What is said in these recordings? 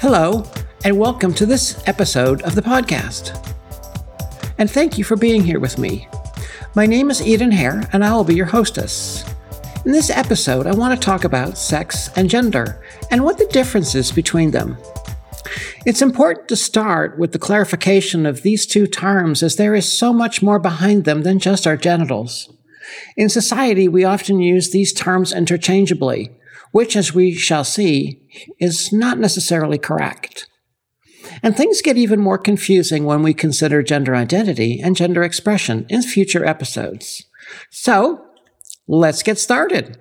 Hello, and welcome to this episode of the podcast. And thank you for being here with me. My name is Eden Hare, and I will be your hostess. In this episode, I want to talk about sex and gender and what the difference is between them. It's important to start with the clarification of these two terms as there is so much more behind them than just our genitals. In society, we often use these terms interchangeably, which, as we shall see, is not necessarily correct. And things get even more confusing when we consider gender identity and gender expression in future episodes. So, let's get started.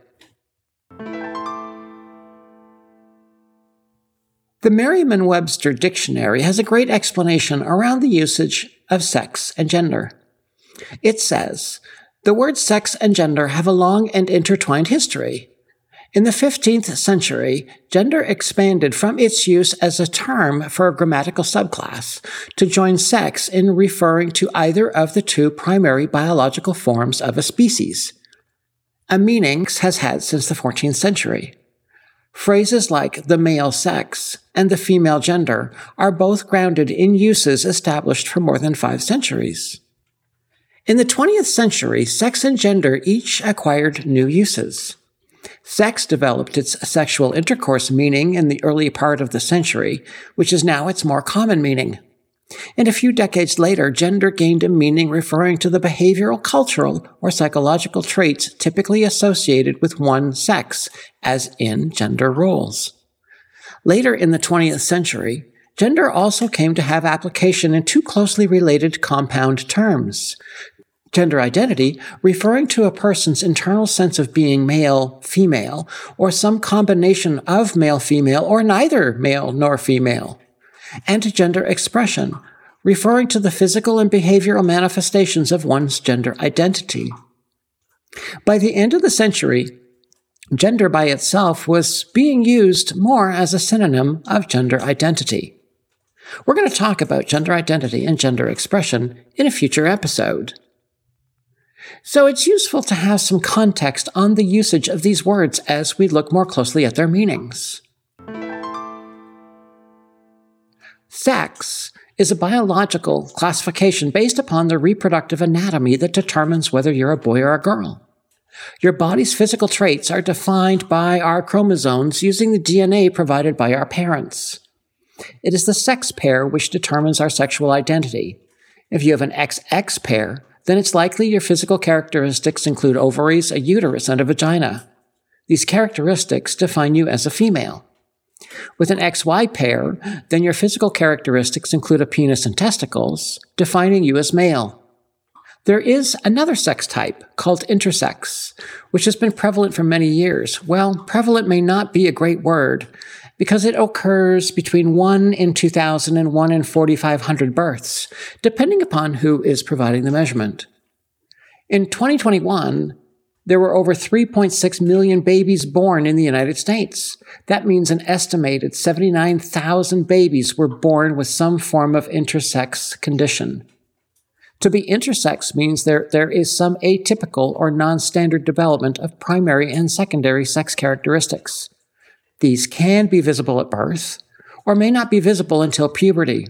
The Merriam Webster Dictionary has a great explanation around the usage of sex and gender. It says, the words sex and gender have a long and intertwined history. In the 15th century, gender expanded from its use as a term for a grammatical subclass to join sex in referring to either of the two primary biological forms of a species. A meaning has had since the 14th century. Phrases like the male sex and the female gender are both grounded in uses established for more than five centuries. In the 20th century, sex and gender each acquired new uses. Sex developed its sexual intercourse meaning in the early part of the century, which is now its more common meaning. And a few decades later, gender gained a meaning referring to the behavioral, cultural, or psychological traits typically associated with one sex, as in gender roles. Later in the 20th century, gender also came to have application in two closely related compound terms. Gender identity, referring to a person's internal sense of being male, female, or some combination of male, female, or neither male nor female and gender expression, referring to the physical and behavioral manifestations of one's gender identity. By the end of the century, gender by itself was being used more as a synonym of gender identity. We're going to talk about gender identity and gender expression in a future episode. So it's useful to have some context on the usage of these words as we look more closely at their meanings. Sex is a biological classification based upon the reproductive anatomy that determines whether you're a boy or a girl. Your body's physical traits are defined by our chromosomes using the DNA provided by our parents. It is the sex pair which determines our sexual identity. If you have an XX pair, then it's likely your physical characteristics include ovaries, a uterus, and a vagina. These characteristics define you as a female. With an XY pair, then your physical characteristics include a penis and testicles, defining you as male. There is another sex type called intersex, which has been prevalent for many years. Well, prevalent may not be a great word because it occurs between 1 in 2000 and 1 in 4,500 births, depending upon who is providing the measurement. In 2021, there were over 3.6 million babies born in the United States. That means an estimated 79,000 babies were born with some form of intersex condition. To be intersex means there, there is some atypical or non standard development of primary and secondary sex characteristics. These can be visible at birth or may not be visible until puberty.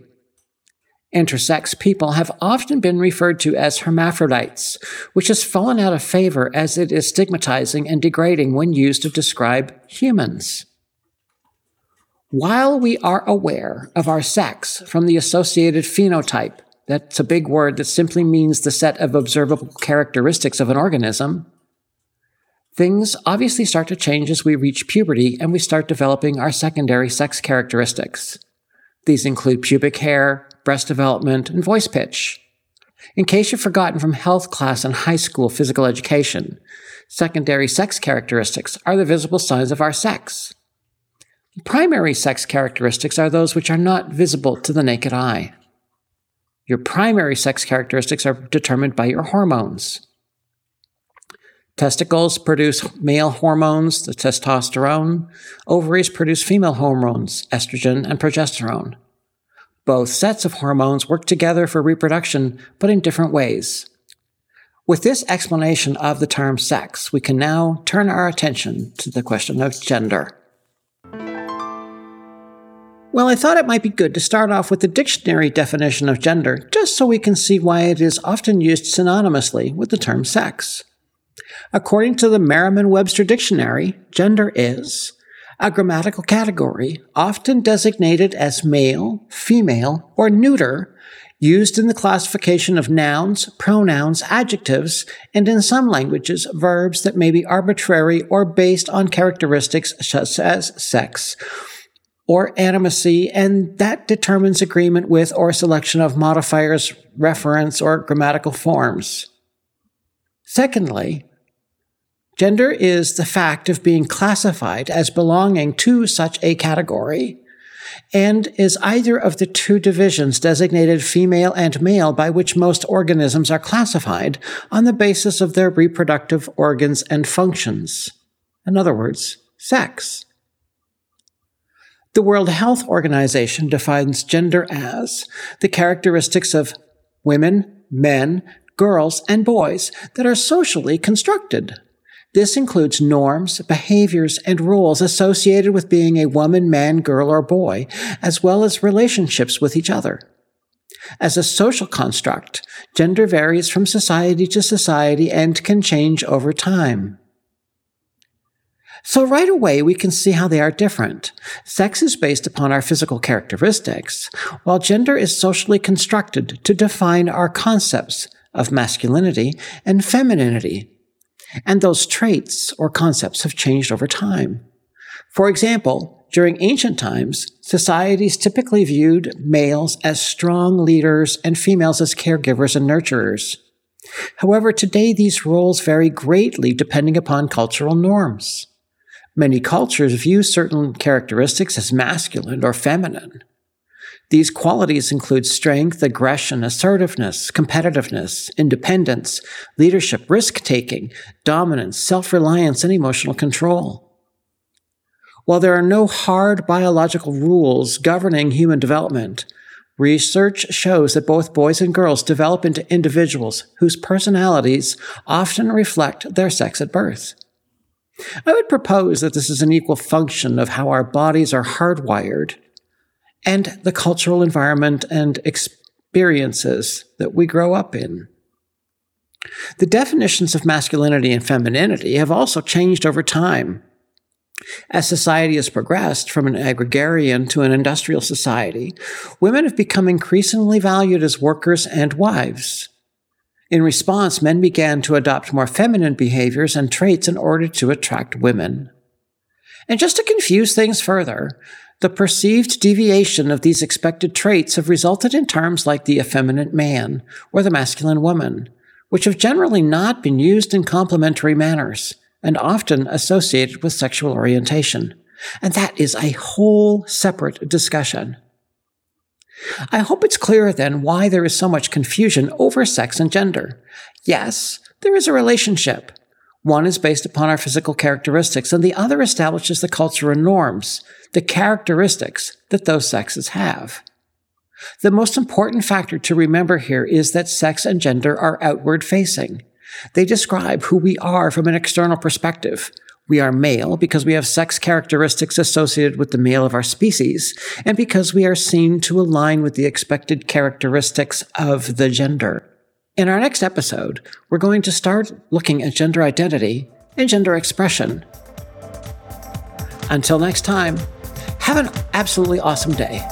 Intersex people have often been referred to as hermaphrodites, which has fallen out of favor as it is stigmatizing and degrading when used to describe humans. While we are aware of our sex from the associated phenotype, that's a big word that simply means the set of observable characteristics of an organism, things obviously start to change as we reach puberty and we start developing our secondary sex characteristics. These include pubic hair, breast development, and voice pitch. In case you've forgotten from health class and high school physical education, secondary sex characteristics are the visible signs of our sex. Primary sex characteristics are those which are not visible to the naked eye. Your primary sex characteristics are determined by your hormones. Testicles produce male hormones, the testosterone. Ovaries produce female hormones, estrogen and progesterone. Both sets of hormones work together for reproduction, but in different ways. With this explanation of the term sex, we can now turn our attention to the question of gender. Well, I thought it might be good to start off with the dictionary definition of gender, just so we can see why it is often used synonymously with the term sex. According to the Merriam Webster Dictionary, gender is a grammatical category, often designated as male, female, or neuter, used in the classification of nouns, pronouns, adjectives, and in some languages, verbs that may be arbitrary or based on characteristics such as sex or animacy, and that determines agreement with or selection of modifiers, reference, or grammatical forms. Secondly, gender is the fact of being classified as belonging to such a category and is either of the two divisions designated female and male by which most organisms are classified on the basis of their reproductive organs and functions. In other words, sex. The World Health Organization defines gender as the characteristics of women, men, girls, and boys that are socially constructed. This includes norms, behaviors, and rules associated with being a woman, man, girl, or boy, as well as relationships with each other. As a social construct, gender varies from society to society and can change over time. So right away, we can see how they are different. Sex is based upon our physical characteristics, while gender is socially constructed to define our concepts of masculinity and femininity, and those traits or concepts have changed over time. For example, during ancient times, societies typically viewed males as strong leaders and females as caregivers and nurturers. However, today these roles vary greatly depending upon cultural norms. Many cultures view certain characteristics as masculine or feminine. These qualities include strength, aggression, assertiveness, competitiveness, independence, leadership, risk taking, dominance, self reliance, and emotional control. While there are no hard biological rules governing human development, research shows that both boys and girls develop into individuals whose personalities often reflect their sex at birth. I would propose that this is an equal function of how our bodies are hardwired and the cultural environment and experiences that we grow up in. The definitions of masculinity and femininity have also changed over time. As society has progressed from an agrarian to an industrial society, women have become increasingly valued as workers and wives. In response, men began to adopt more feminine behaviors and traits in order to attract women. And just to confuse things further, the perceived deviation of these expected traits have resulted in terms like the effeminate man or the masculine woman, which have generally not been used in complimentary manners and often associated with sexual orientation. And that is a whole separate discussion. I hope it's clear then why there is so much confusion over sex and gender. Yes, there is a relationship, one is based upon our physical characteristics, and the other establishes the culture and norms, the characteristics that those sexes have. The most important factor to remember here is that sex and gender are outward facing. They describe who we are from an external perspective. We are male because we have sex characteristics associated with the male of our species, and because we are seen to align with the expected characteristics of the gender. In our next episode, we're going to start looking at gender identity and gender expression. Until next time, have an absolutely awesome day.